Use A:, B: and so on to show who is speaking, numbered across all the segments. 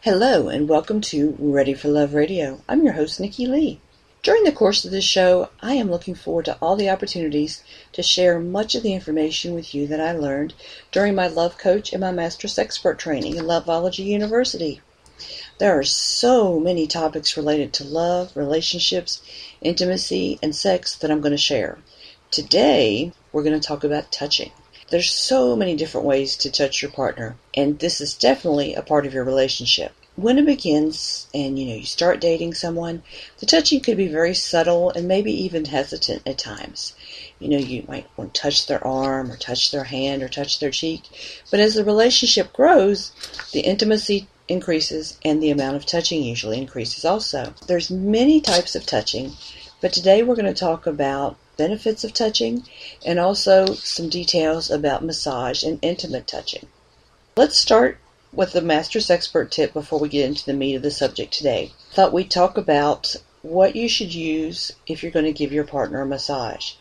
A: Hello, and welcome to Ready for Love Radio. I'm your host, Nikki Lee. During the course of this show, I am looking forward to all the opportunities to share much of the information with you that I learned during my Love Coach and my Master's Expert training in Loveology University. There are so many topics related to love, relationships, intimacy, and sex that I'm going to share. Today, we're going to talk about touching. There's so many different ways to touch your partner, and this is definitely a part of your relationship. When it begins and you know you start dating someone, the touching could be very subtle and maybe even hesitant at times. You know, you might want to touch their arm or touch their hand or touch their cheek, but as the relationship grows, the intimacy increases and the amount of touching usually increases also. There's many types of touching, but today we're going to talk about benefits of touching, and also some details about massage and intimate touching. Let's start with the master's expert tip before we get into the meat of the subject today. Thought we'd talk about what you should use if you're going to give your partner a massage.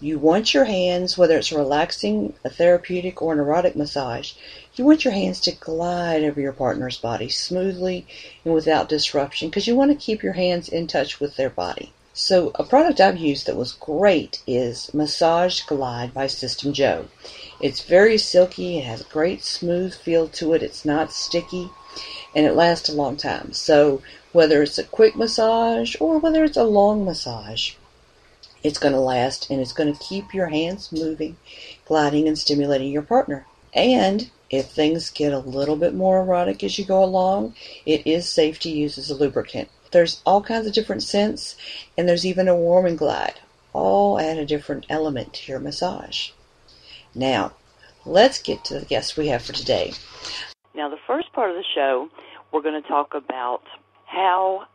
A: You want your hands, whether it's relaxing, a therapeutic, or an erotic massage, you want your hands to glide over your partner's body smoothly and without disruption because you want to keep your hands in touch with their body. So a product I've used that was great is Massage Glide by System JO. It's very silky, it has a great smooth feel to it, it's not sticky, and it lasts a long time. So whether it's a quick massage or whether it's a long massage, it's going to last and it's going to keep your hands moving, gliding, and stimulating your partner. And if things get a little bit more erotic as you go along, it is safe to use as a lubricant. There's all kinds of different scents, and there's even a warm and glide. All add a different element to your massage. Now, let's get to the guest we have for today.
B: Now, the first part of the show, we're going to talk about how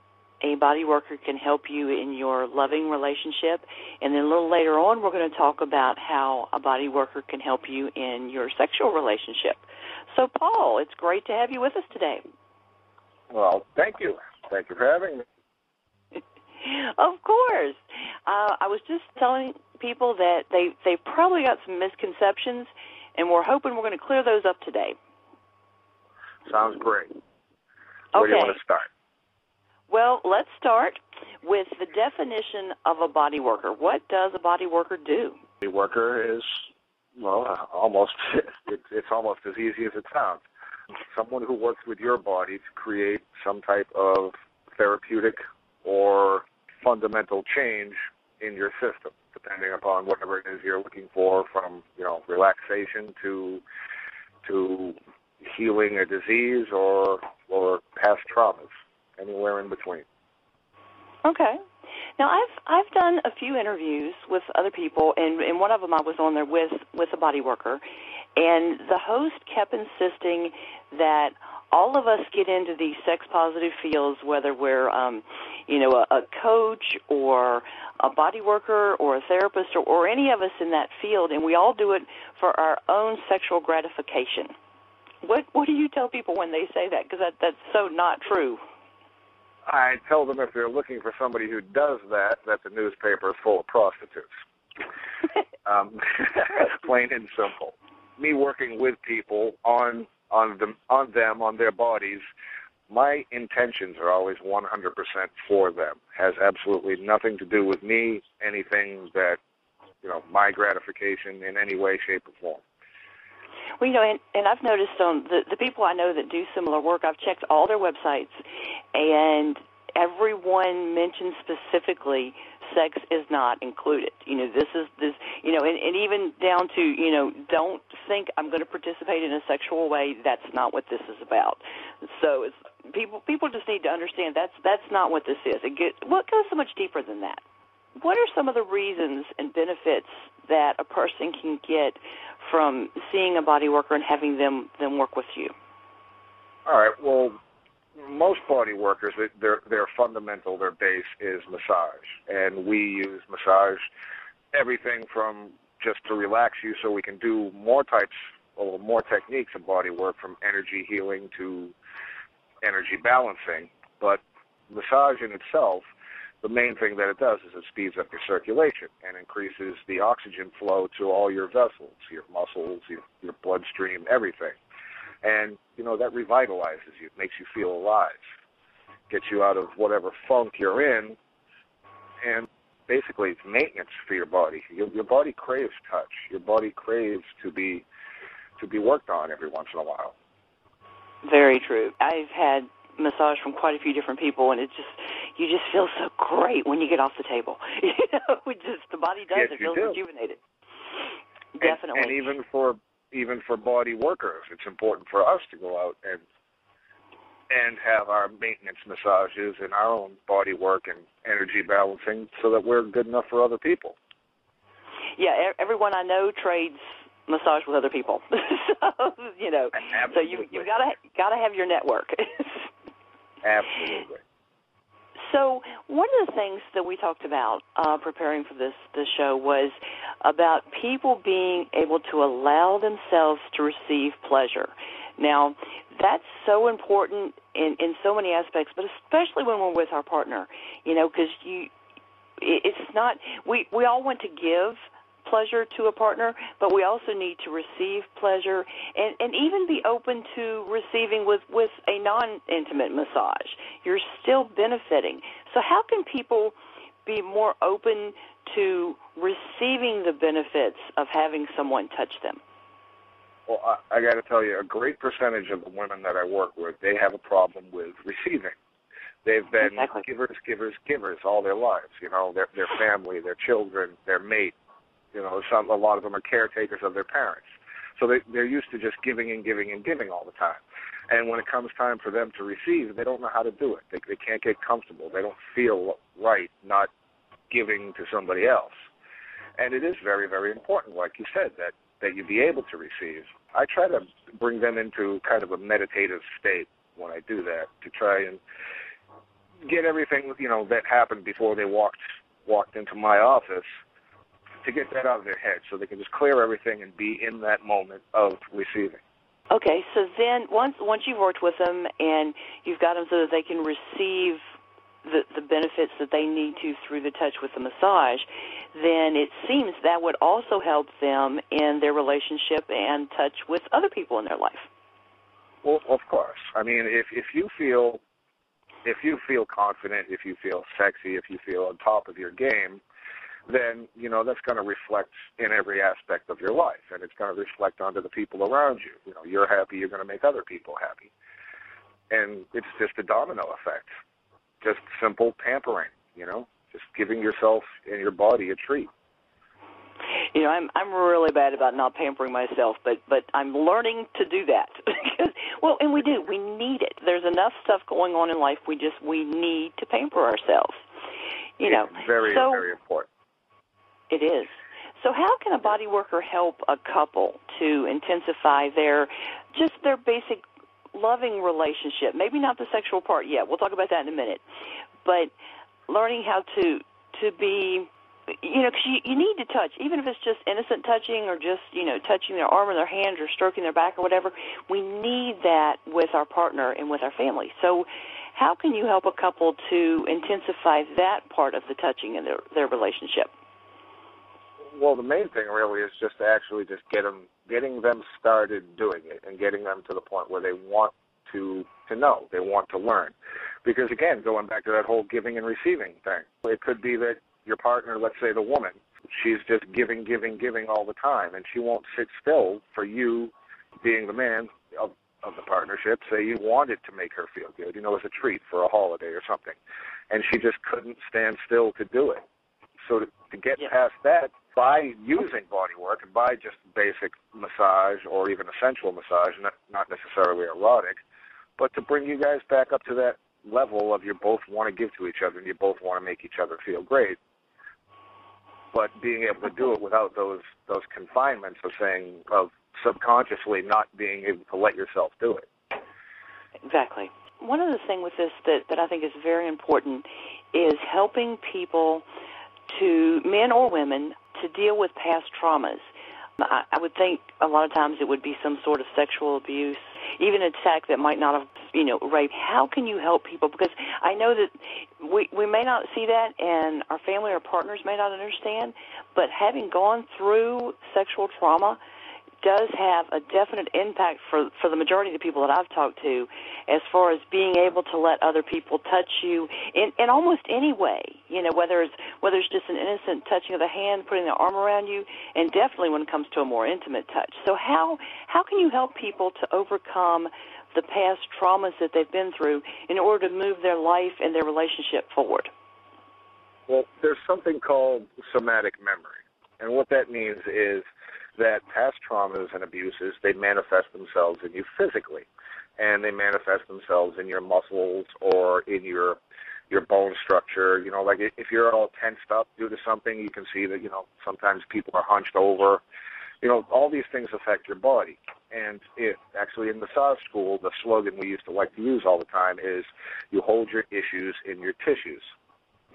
B: a body worker can help you in your loving relationship. And then a little later on, we're going to talk about how a body worker can help you in your sexual relationship. So, Paul, it's great to have you with us today.
C: Well, thank you. Thank you for having me.
B: of course. Uh, I was just telling people that they they probably got some misconceptions, and we're hoping we're going to clear those up today.
C: Sounds great. Where
B: okay.
C: do you want to start?
B: Well, let's start with the definition of a body worker. What does a body worker do?
C: A worker is well, almost it's it's almost as easy as it sounds someone who works with your body to create some type of therapeutic or fundamental change in your system, depending upon whatever it is you're looking for, from you know relaxation to to healing a disease or or past traumas, anywhere in between.
B: Okay. Now I've I've done a few interviews with other people, and and one of them I was on there with with a body worker, and the host kept insisting that all of us get into these sex positive fields, whether we're, um, you know, a, a coach or a body worker or a therapist or, or any of us in that field, and we all do it for our own sexual gratification. What What do you tell people when they say that? Because that that's so not true.
C: I tell them if they're looking for somebody who does that, that the newspaper is full of prostitutes. um, plain and simple me working with people on on them on them on their bodies my intentions are always 100% for them. Has absolutely nothing to do with me anything that you know my gratification in any way shape or form.
B: Well, you know, and, and I've noticed on the the people I know that do similar work, I've checked all their websites, and everyone mentioned specifically sex is not included. You know, this is this. You know, and, and even down to you know, don't think I'm going to participate in a sexual way. That's not what this is about. So it's people. People just need to understand that's that's not what this is. It get what well, goes so much deeper than that. What are some of the reasons and benefits that a person can get from seeing a body worker and having them them work with you?
C: All right. Well, most body workers, their their fundamental, their base is massage, and we use massage everything from just to relax you, so we can do more types or more techniques of body work from energy healing to energy balancing. But massage in itself, the main thing that it does is it speeds up your circulation and increases the oxygen flow to all your vessels, your muscles, your, your bloodstream, everything. And, you know, that revitalizes you, makes you feel alive, gets you out of whatever funk you're in, and basically it's maintenance for your body. Your, your body craves touch. Your body craves to be to be worked on every once in a while.
B: Very true. I've had massage from quite a few different people, and it just you just feel so great when you get off the table. you know, it just the body does.
C: Yes,
B: it feels
C: do.
B: rejuvenated.
C: And-
B: Definitely.
C: And, even for even for body workers, it's important for us to go out and and have our maintenance massages and our own body work and energy balancing so that we're good enough for other people.
B: yeah, everyone I know trades massage with other people. so you know, so you
C: Absolutely.
B: you gotta gotta have your network.
C: Absolutely.
B: So one of the things that we talked about uh, preparing for this this show was about people being able to allow themselves to receive pleasure. Now, that's so important in in so many aspects, but especially when we're with our partner. You know, because you it- it's not we we all want to give pleasure to a partner, but we also need to receive pleasure and, and even be open to receiving with, with a non intimate massage. You're still benefiting. So how can people be more open to receiving the benefits of having someone touch them?
C: Well, I, I got to tell you, a great percentage of the women that I work with, they have a problem with receiving. They've been
B: Exactly.
C: givers, givers, givers all their lives. You know, their their family, their children, their mate. You know, some a lot of them are caretakers of their parents, so they they're used to just giving and giving and giving all the time. And when it comes time for them to receive, they don't know how to do it. They they can't get comfortable. They don't feel right not giving to somebody else. And it is very very important, like you said, that that you be able to receive. I try to bring them into kind of a meditative state when I do that to try and get everything you know that happened before they walked walked into my office to get that out of their head so they can just clear everything and be in that moment of receiving.
B: Okay, so then once once you've worked with them and you've got them so that they can receive the the benefits that they need to through the touch with the massage, then it seems that would also help them in their relationship and touch with other people in their life.
C: Well, of course. I mean, if if you feel if you feel confident, if you feel sexy, if you feel on top of your game, then you know that's going to reflect in every aspect of your life, and it's going to reflect onto the people around you. You know, you're happy, you're going to make other people happy, and it's just a domino effect. Just simple pampering, you know, just giving yourself and your body a treat.
B: You know, I'm I'm really bad about not pampering myself, but but I'm learning to do that. well, and we do. We need it. There's enough stuff going on in life. We just we need to pamper ourselves. You know,
C: it's very
B: so
C: very important.
B: It is. So how can a body worker help a couple to intensify their just their basic loving relationship? Maybe not the sexual part yet. We'll talk about that in a minute. But learning how to to be you know, 'cause you, you need to touch, even if it's just innocent touching or just, you know, touching their arm or their hand or stroking their back or whatever. We need that with our partner and with our family. So, how can you help a couple to intensify that part of the touching in their their relationship?
C: Well, the main thing really is just to actually just get them, getting them started doing it, and getting them to the point where they want to to know, they want to learn. Because again, going back to that whole giving and receiving thing, it could be that your partner, let's say the woman, she's just giving, giving, giving all the time, and she won't sit still for you, being the man of of the partnership. Say you wanted to make her feel good, you know, as a treat for a holiday or something, and she just couldn't stand still to do it. So to, to get
B: Yeah.
C: past that, by using body work and by just basic massage or even a sensual massage, not, not necessarily erotic, but to bring you guys back up to that level of you both want to give to each other and you both want to make each other feel great. But being able to do it without those those confinements of saying of subconsciously not being able to let yourself do it.
B: Exactly. One other thing with this that, that I think is very important is helping people to, men or women, to deal with past traumas. Um, I, I would think a lot of times it would be some sort of sexual abuse, even attack that might not have, you know, rape. How can you help people? Because I know that we we may not see that, and our family or partners may not understand. But having gone through sexual trauma, does have a definite impact for for the majority of the people that I've talked to, as far as being able to let other people touch you in in almost any way. You know, whether it's whether it's just an innocent touching of the hand, putting their arm around you, and definitely when it comes to a more intimate touch. So how how can you help people to overcome the past traumas that they've been through in order to move their life and their relationship forward?
C: Well, there's something called somatic memory. And what that means is that past traumas and abuses they manifest themselves in you physically, and they manifest themselves in your muscles or in your your bone structure. You know, like if you're all tensed up due to something, you can see that you know sometimes people are hunched over. You know, all these things affect your body. And it actually in massage school, the slogan we used to like to use all the time is you hold your issues in your tissues.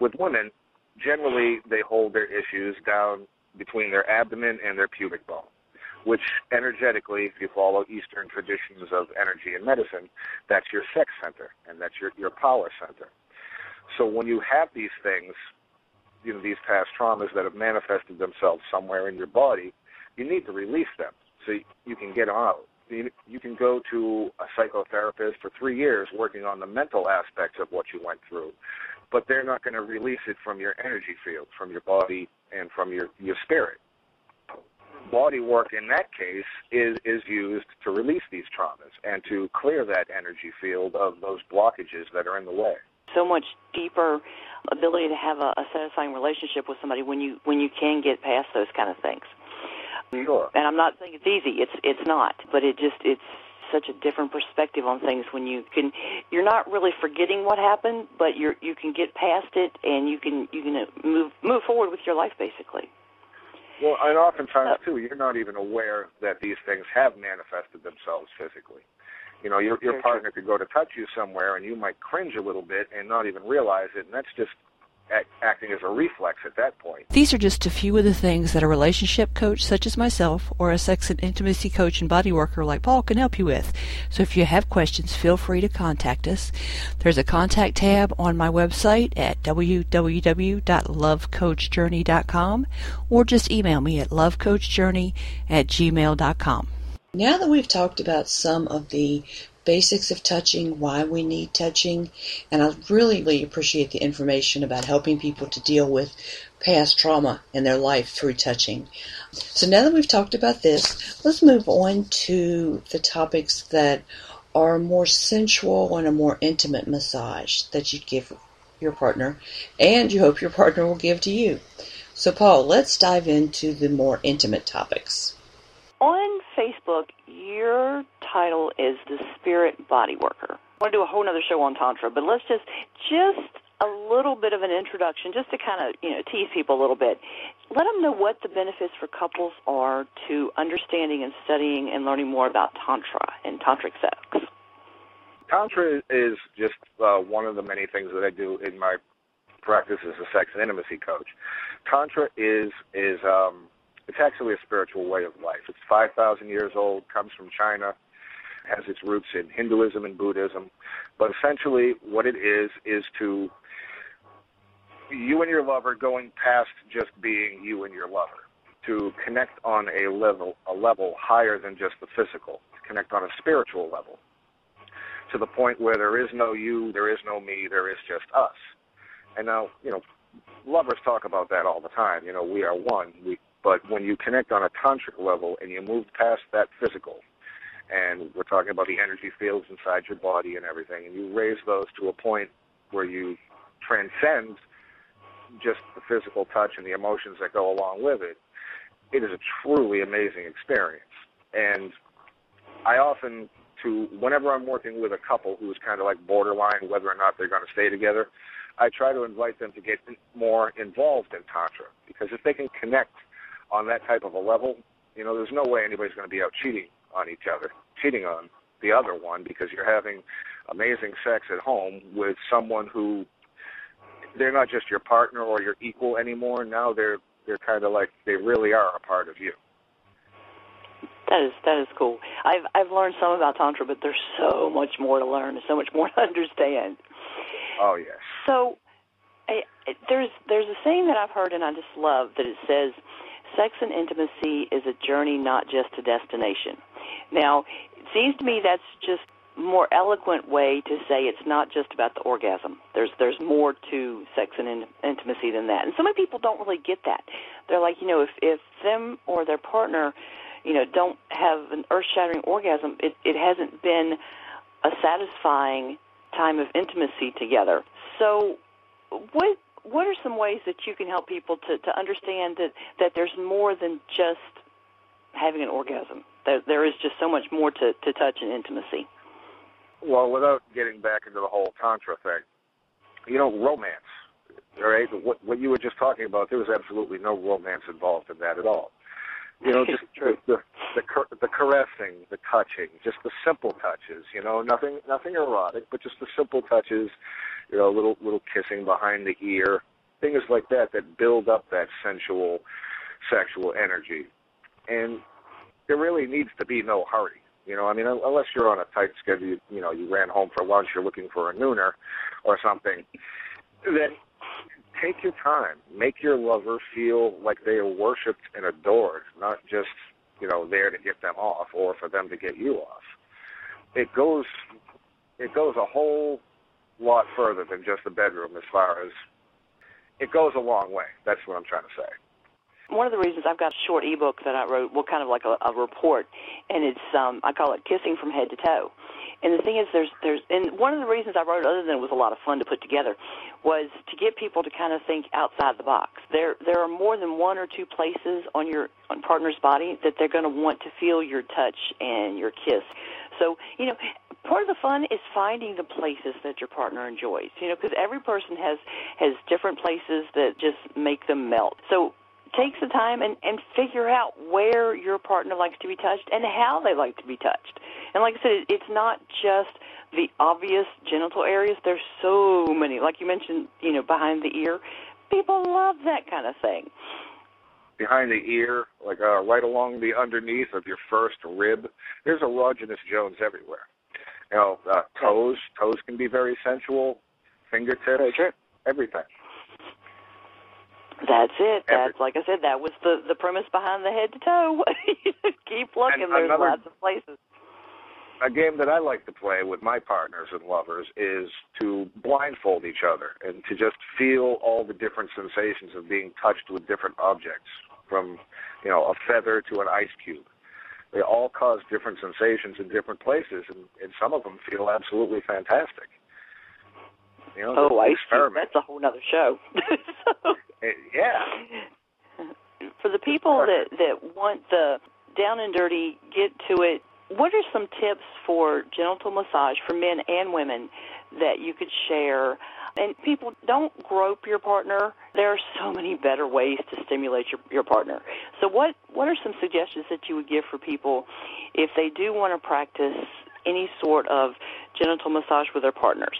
C: With women, generally they hold their issues down between their abdomen and their pubic bone, which energetically, if you follow Eastern traditions of energy and medicine, that's your sex center and that's your, your power center. So when you have these things, you know, these past traumas that have manifested themselves somewhere in your body, you need to release them so you can get out. You can go to a psychotherapist for three years working on the mental aspects of what you went through but they're not going to release it from your energy field, from your body, and from your, your spirit. Body work in that case is, is used to release these traumas and to clear that energy field of those blockages that are in the way.
B: So much deeper ability to have a, a satisfying relationship with somebody when you when you can get past those kind of things.
C: Sure.
B: And I'm not saying it's easy. It's it's not, but it just it's such a different perspective on things when you can you're not really forgetting what happened, but you're you can get past it and you can you can move move forward with your life basically.
C: Well, and oftentimes uh, too, you're not even aware that these things have manifested themselves physically. You know, your your partner could go to touch you somewhere, and you might cringe a little bit and not even realize it, and that's just acting as a reflex at that point.
A: These are just a few of the things that a relationship coach such as myself or a sex and intimacy coach and body worker like Paul can help you with. So if you have questions, feel free to contact us. There's a contact tab on my website at www.lovecoachjourney.com or just email me at lovecoachjourney at gmail.com. Now that we've talked about some of the basics of touching, why we need touching, and I really, really appreciate the information about helping people to deal with past trauma in their life through touching. So now that we've talked about this, let's move on to the topics that are more sensual and a more intimate massage that you'd give your partner and you hope your partner will give to you. So, Paul, let's dive into the more intimate topics.
B: On Facebook, your title is the Spirit Body Worker. I want to do a whole other show on Tantra, but let's just just a little bit of an introduction, just to kind of you know tease people a little bit. Let them know what the benefits for couples are to understanding and studying and learning more about Tantra and tantric sex.
C: Tantra is just uh, one of the many things that I do in my practice as a sex and intimacy coach. Tantra is is um, it's actually a spiritual way of life. It's 5,000 years old, comes from China, has its roots in Hinduism and Buddhism. But essentially, what it is, is to you and your lover going past just being you and your lover, to connect on a level, a level higher than just the physical, to connect on a spiritual level, to the point where there is no you, there is no me, there is just us. And now, you know, lovers talk about that all the time. You know, we are one. We but when you connect on a tantric level and you move past that physical, and we're talking about the energy fields inside your body and everything, and you raise those to a point where you transcend just the physical touch and the emotions that go along with it, it is a truly amazing experience. And I often, to whenever I'm working with a couple who's kind of like borderline whether or not they're going to stay together, I try to invite them to get more involved in tantra because if they can connect on that type of a level, you know, there's no way anybody's going to be out cheating on each other, cheating on the other one because you're having amazing sex at home with someone who they're not just your partner or your equal anymore. Now they're they're kind of like they really are a part of you.
B: That is that is cool. I've I've learned some about tantra, but there's so much more to learn. So much more to understand.
C: Oh yes.
B: So I, there's there's a saying that I've heard and I just love that it says, "Sex and intimacy is a journey, not just a destination." Now, it seems to me that's just more eloquent way to say it's not just about the orgasm. There's there's more to sex and in, intimacy than that. And so many people don't really get that. They're like, you know, if if them or their partner, you know, don't have an earth-shattering orgasm, it it hasn't been a satisfying time of intimacy together. So, what what are some ways that you can help people to to understand that that there's more than just having an orgasm? There there is just so much more to to touch and intimacy.
C: Well, without getting back into the whole tantra thing, you know, romance. All right, what what you were just talking about, there was absolutely no romance involved in that at all. You know, just the the the, the caressing, the touching, just the simple touches. You know, nothing nothing erotic, but just the simple touches. You know, little little kissing behind the ear, things like that that build up that sensual, sexual energy. And there really needs to be no hurry. You know, I mean, unless you're on a tight schedule, you know, you ran home for lunch, you're looking for a nooner or something, then take your time. Make your lover feel like they are worshipped and adored, not just, you know, there to get them off or for them to get you off. It goes it goes a whole lot further than just the bedroom as far as it goes a long way. That's what I'm trying to say
B: one of the reasons I've got a short ebook that I wrote, well, kind of like a, a report, and it's um, I call it "Kissing from Head to Toe." And the thing is, there's there's and one of the reasons I wrote it, other than it was a lot of fun to put together, was to get people to kind of think outside the box. There there are more than one or two places on your on partner's body that they're going to want to feel your touch and your kiss. So you know, part of the fun is finding the places that your partner enjoys. You know, because every person has has different places that just make them melt. So take the time and, and figure out where your partner likes to be touched and how they like to be touched. And like I said, it's not just the obvious genital areas. There's so many, like you mentioned, you know, behind the ear. People love that kind of thing.
C: Behind the ear, like uh, right along the underneath of your first rib, there's erogenous zones everywhere. You know, uh, toes, toes can be very sensual. Fingertips, everything.
B: That's it. That's like I said. That was the the premise behind the head to toe. Keep looking. And There's another, lots of places.
C: A game that I like to play with my partners and lovers is to blindfold each other and to just feel all the different sensations of being touched with different objects, from you know a feather to an ice cube. They all cause different sensations in different places, and, and some of them feel absolutely fantastic. You know,
B: oh, ice cube. That's a whole other show. so.
C: Yeah.
B: For the people that that want the down and dirty, get to it. What are some tips for genital massage for men and women that you could share? And people don't grope your partner. There are so many better ways to stimulate your your partner. So what what are some suggestions that you would give for people if they do want to practice any sort of genital massage with their partners?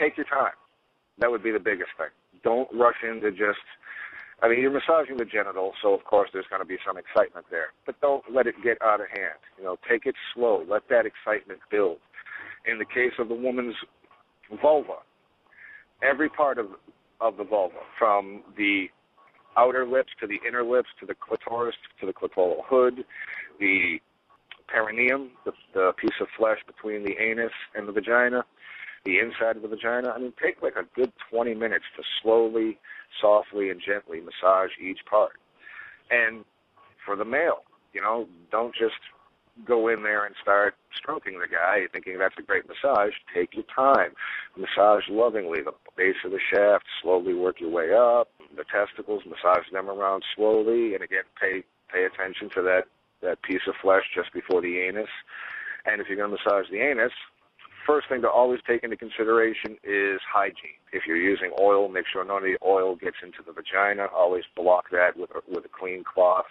C: Take your time. That would be the biggest thing don't rush into just I mean, you're massaging the genitals, so of course there's going to be some excitement there. But don't let it get out of hand. You know, take it slow. Let that excitement build. In the case of the woman's vulva, every part of of the vulva, from the outer lips to the inner lips to the clitoris to the clitoral hood, the perineum, the, the piece of flesh between the anus and the vagina, the inside of the vagina. I mean, take like a good 20 minutes to slowly, softly, and gently massage each part. And for the male, you know, don't just go in there and start stroking the guy thinking that's a great massage. Take your time. Massage lovingly the base of the shaft, slowly work your way up. The testicles, massage them around slowly and again pay pay attention to that that piece of flesh just before the anus. And if you're going to massage the anus, first thing to always take into consideration is hygiene. If you're using oil, make sure none of the oil gets into the vagina. Always block that with a, with a clean cloth.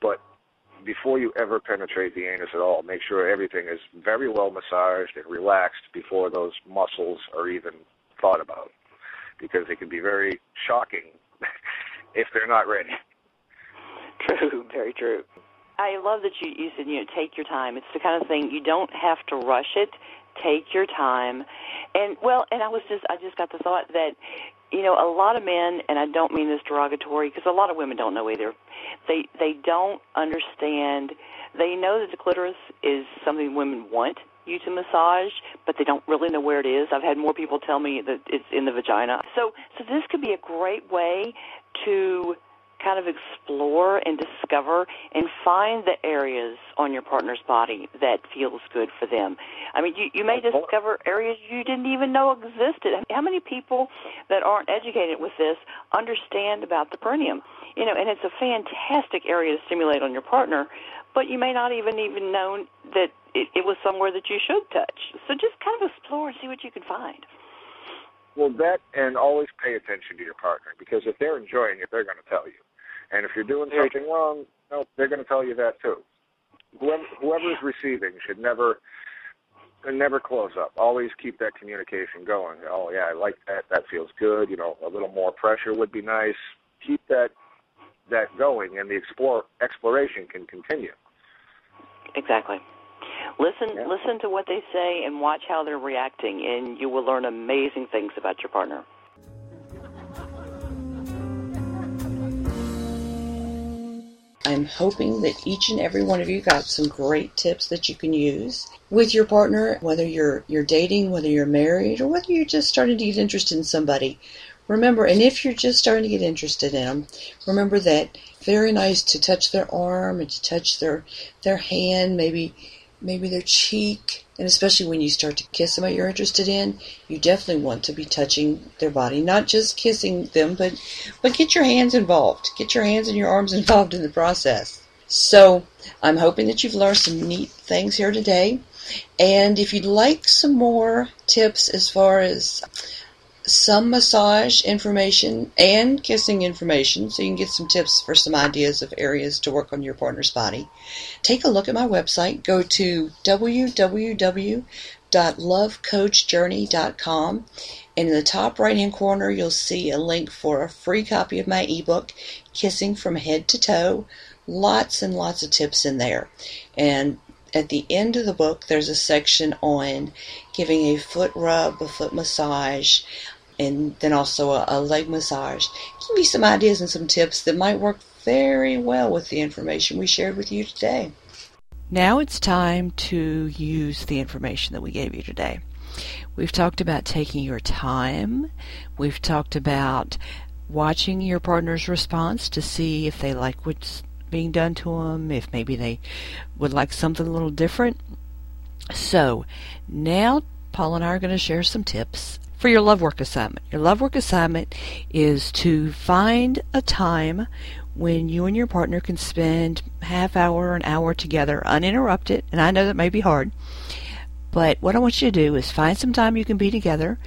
C: But before you ever penetrate the anus at all, make sure everything is very well massaged and relaxed before those muscles are even thought about, because it can be very shocking if they're not ready.
B: True, very true. I love that you you said you know take your time. It's the kind of thing you don't have to rush it. Take your time, and well, and I was just I just got the thought that you know a lot of men, and I don't mean this derogatory because a lot of women don't know either. They they don't understand. They know that the clitoris is something women want you to massage, but they don't really know where it is. I've had more people tell me that it's in the vagina. So so this could be a great way to kind of explore and discover and find the areas on your partner's body that feels good for them. I mean, you, you may discover areas you didn't even know existed. How many people that aren't educated with this understand about the perineum? You know, and it's a fantastic area to stimulate on your partner, but you may not even even know that it, it was somewhere that you should touch. So just kind of explore and see what you can find.
C: Well, that and always pay attention to your partner because if they're enjoying it, they're going to tell you. And if you're doing something wrong, no, they're going to tell you that too. Whoever whoever's receiving should never never close up. Always keep that communication going. Oh yeah, I like that. That feels good. You know, a little more pressure would be nice. Keep that that going, and the explore exploration can continue.
B: Exactly. Listen,
C: Yeah.
B: listen to what they say and watch how they're reacting, and you will learn amazing things about your partner.
A: I'm hoping that each and every one of you got some great tips that you can use with your partner, whether you're you're dating, whether you're married, or whether you're just starting to get interested in somebody. Remember, and if you're just starting to get interested in them, remember that very nice to touch their arm and to touch their their hand, maybe maybe their cheek, and especially when you start to kiss somebody you're interested in, you definitely want to be touching their body, not just kissing them, but but get your hands involved, get your hands and your arms involved in the process. So I'm hoping that you've learned some neat things here today, and if you'd like some more tips as far as some massage information and kissing information so you can get some tips for some ideas of areas to work on your partner's body. Take a look at my website. Go to www.lovecoachjourney.com and in the top right hand corner you'll see a link for a free copy of my ebook, Kissing from Head to Toe. Lots and lots of tips in there. And at the end of the book, there's a section on giving a foot rub, a foot massage, and then also a, a leg massage. Give you some ideas and some tips that might work very well with the information we shared with you today. Now it's time to use the information that we gave you today. We've talked about taking your time. We've talked about watching your partner's response to see if they like what's being done to them, if maybe they would like something a little different. So now Paul and I are going to share some tips for your love work assignment. Your love work assignment is to find a time when you and your partner can spend half hour or an hour together uninterrupted. And I know that may be hard, but what I want you to do is find some time you can be together,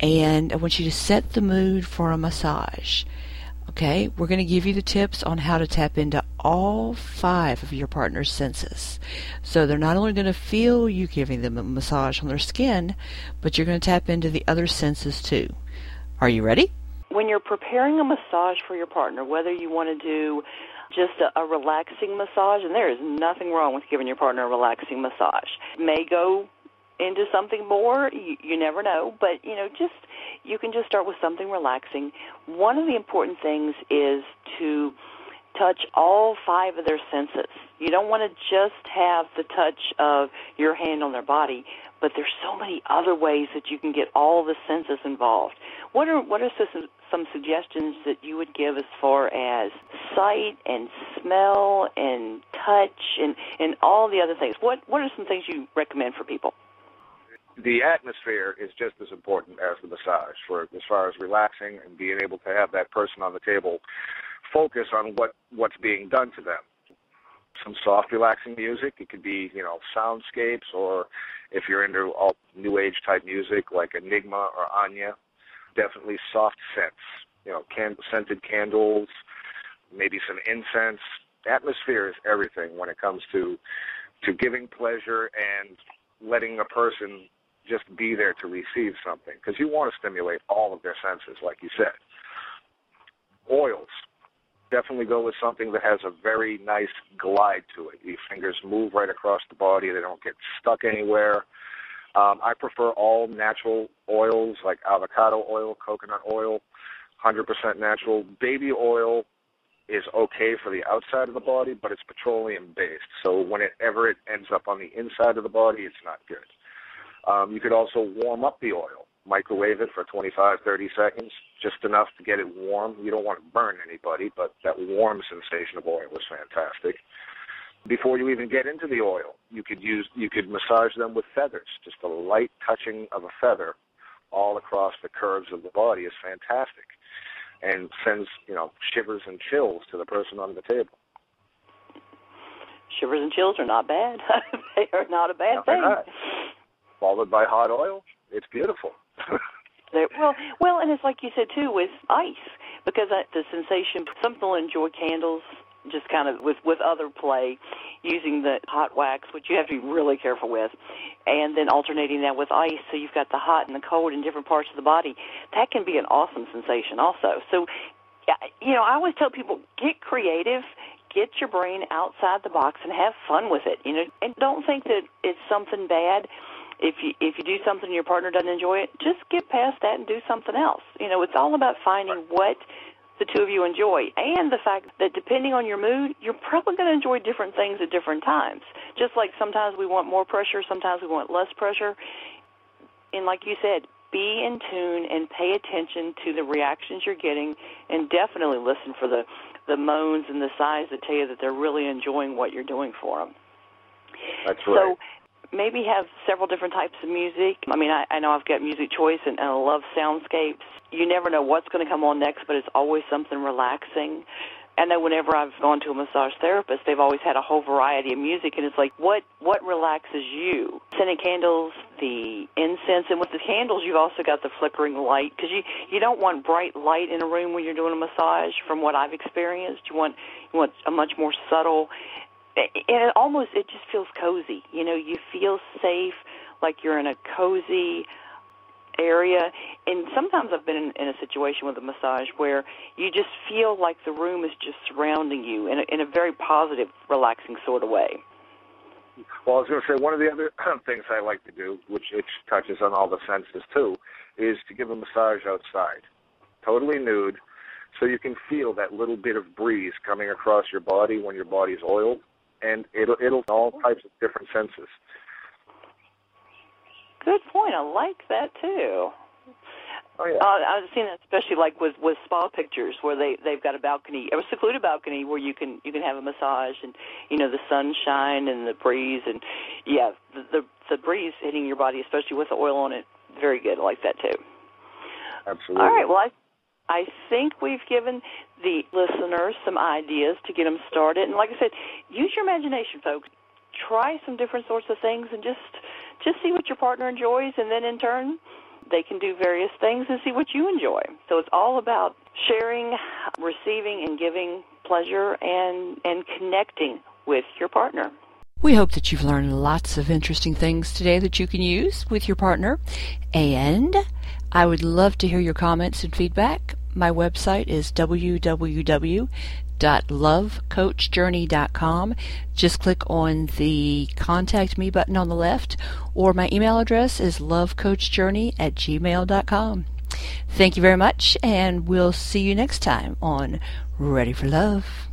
A: and I want you to set the mood for a massage. Okay, we're going to give you the tips on how to tap into all five of your partner's senses. So they're not only going to feel you giving them a massage on their skin, but you're going to tap into the other senses too. Are you ready?
B: When you're preparing a massage for your partner, whether you want to do just a, a relaxing massage, and there is nothing wrong with giving your partner a relaxing massage. It may go into something more, you, you never know, but you know, just you can just start with something relaxing. One of the important things is to touch all five of their senses. You don't want to just have the touch of your hand on their body, but there's so many other ways that you can get all the senses involved. What are what are some, some suggestions that you would give as far as sight and smell and touch and and all the other things? What what are some things you recommend for people?
C: The atmosphere is just as important as the massage for as far as relaxing and being able to have that person on the table focus on what what's being done to them. Some soft relaxing music. It could be you know soundscapes or if you're into all new age type music like enigma or Enya definitely soft scents you know can- scented candles maybe some incense. Atmosphere is everything when it comes to to giving pleasure and letting a person just be there to receive something because you want to stimulate all of their senses, like you said. Oils, definitely go with something that has a very nice glide to it. Your fingers move right across the body; they don't get stuck anywhere. Um, I prefer all natural oils like avocado oil, coconut oil, 100% natural. Baby oil is okay for the outside of the body, but it's petroleum based. So whenever it ends up on the inside of the body, it's not good. Um, you could also warm up the oil, microwave it for 25, 30 seconds, just enough to get it warm. You don't want to burn anybody, but that warm sensation of oil is fantastic. Before you even get into the oil, you could use you could massage them with feathers. Just a light touching of a feather all across the curves of the body is fantastic and sends you know shivers and chills to the person on the table.
B: Shivers and chills are not bad. they are not a bad
C: no,
B: thing.
C: Followed by hot oil, it's beautiful.
B: well, well, and it's like you said too with ice because I, the sensation. Some people enjoy candles just kind of with with other play using the hot wax which you have to be really careful with and then alternating that with ice so you've got the hot and the cold in different parts of the body that can be an awesome sensation also so you know i always tell people get creative get your brain outside the box and have fun with it you know and don't think that it's something bad if you if you do something and your partner doesn't enjoy it just get past that and do something else you know it's all about finding what the two of you enjoy, and the fact that depending on your mood, you're probably going to enjoy different things at different times. Just like sometimes we want more pressure, sometimes we want less pressure. And like you said, be in tune and pay attention to the reactions you're getting, and definitely listen for the the moans and the sighs that tell you that they're really enjoying what you're doing for them.
C: That's right.
B: So maybe have several different types of music. I mean, I, I know I've got music choice and, and I love soundscapes you never know what's going to come on next, but it's always something relaxing. I know whenever I've gone to a massage therapist, they've always had a whole variety of music, and it's like, what what relaxes you? Scented candles, the incense, and with the candles, you've also got the flickering light because you you don't want bright light in a room when you're doing a massage. From what I've experienced, you want you want a much more subtle, and it almost it just feels cozy. You know, you feel safe, like you're in a cozy area. And sometimes I've been in, in a situation with a massage where you just feel like the room is just surrounding you in a, in a very positive, relaxing sort of way.
C: Well, I was going to say one of the other things I like to do, which it touches on all the senses too, is to give a massage outside, totally nude, so you can feel that little bit of breeze coming across your body when your body's oiled, and it'll it'll all types of different senses.
B: Good point. I like that too.
C: Oh, yeah. uh,
B: I've seen that especially like with with spa pictures where they they've got a balcony, a secluded balcony where you can you can have a massage and you know the sunshine and the breeze and yeah the the, the breeze hitting your body, especially with the oil on it, very good. I like that too.
C: Absolutely.
B: All right. Well, I I think we've given the listeners some ideas to get them started, and like I said, use your imagination, folks. Try some different sorts of things and just just see what your partner enjoys, and then in turn, they can do various things and see what you enjoy. So it's all about sharing, receiving, and giving pleasure and, and connecting with your partner.
A: We hope that you've learned lots of interesting things today that you can use with your partner. And I would love to hear your comments and feedback. My website is www www.lovecoachjourney.com. Just click on the Contact Me button on the left, or my email address is lovecoachjourney at gmail.com. Thank you very much, and we'll see you next time on Ready for Love.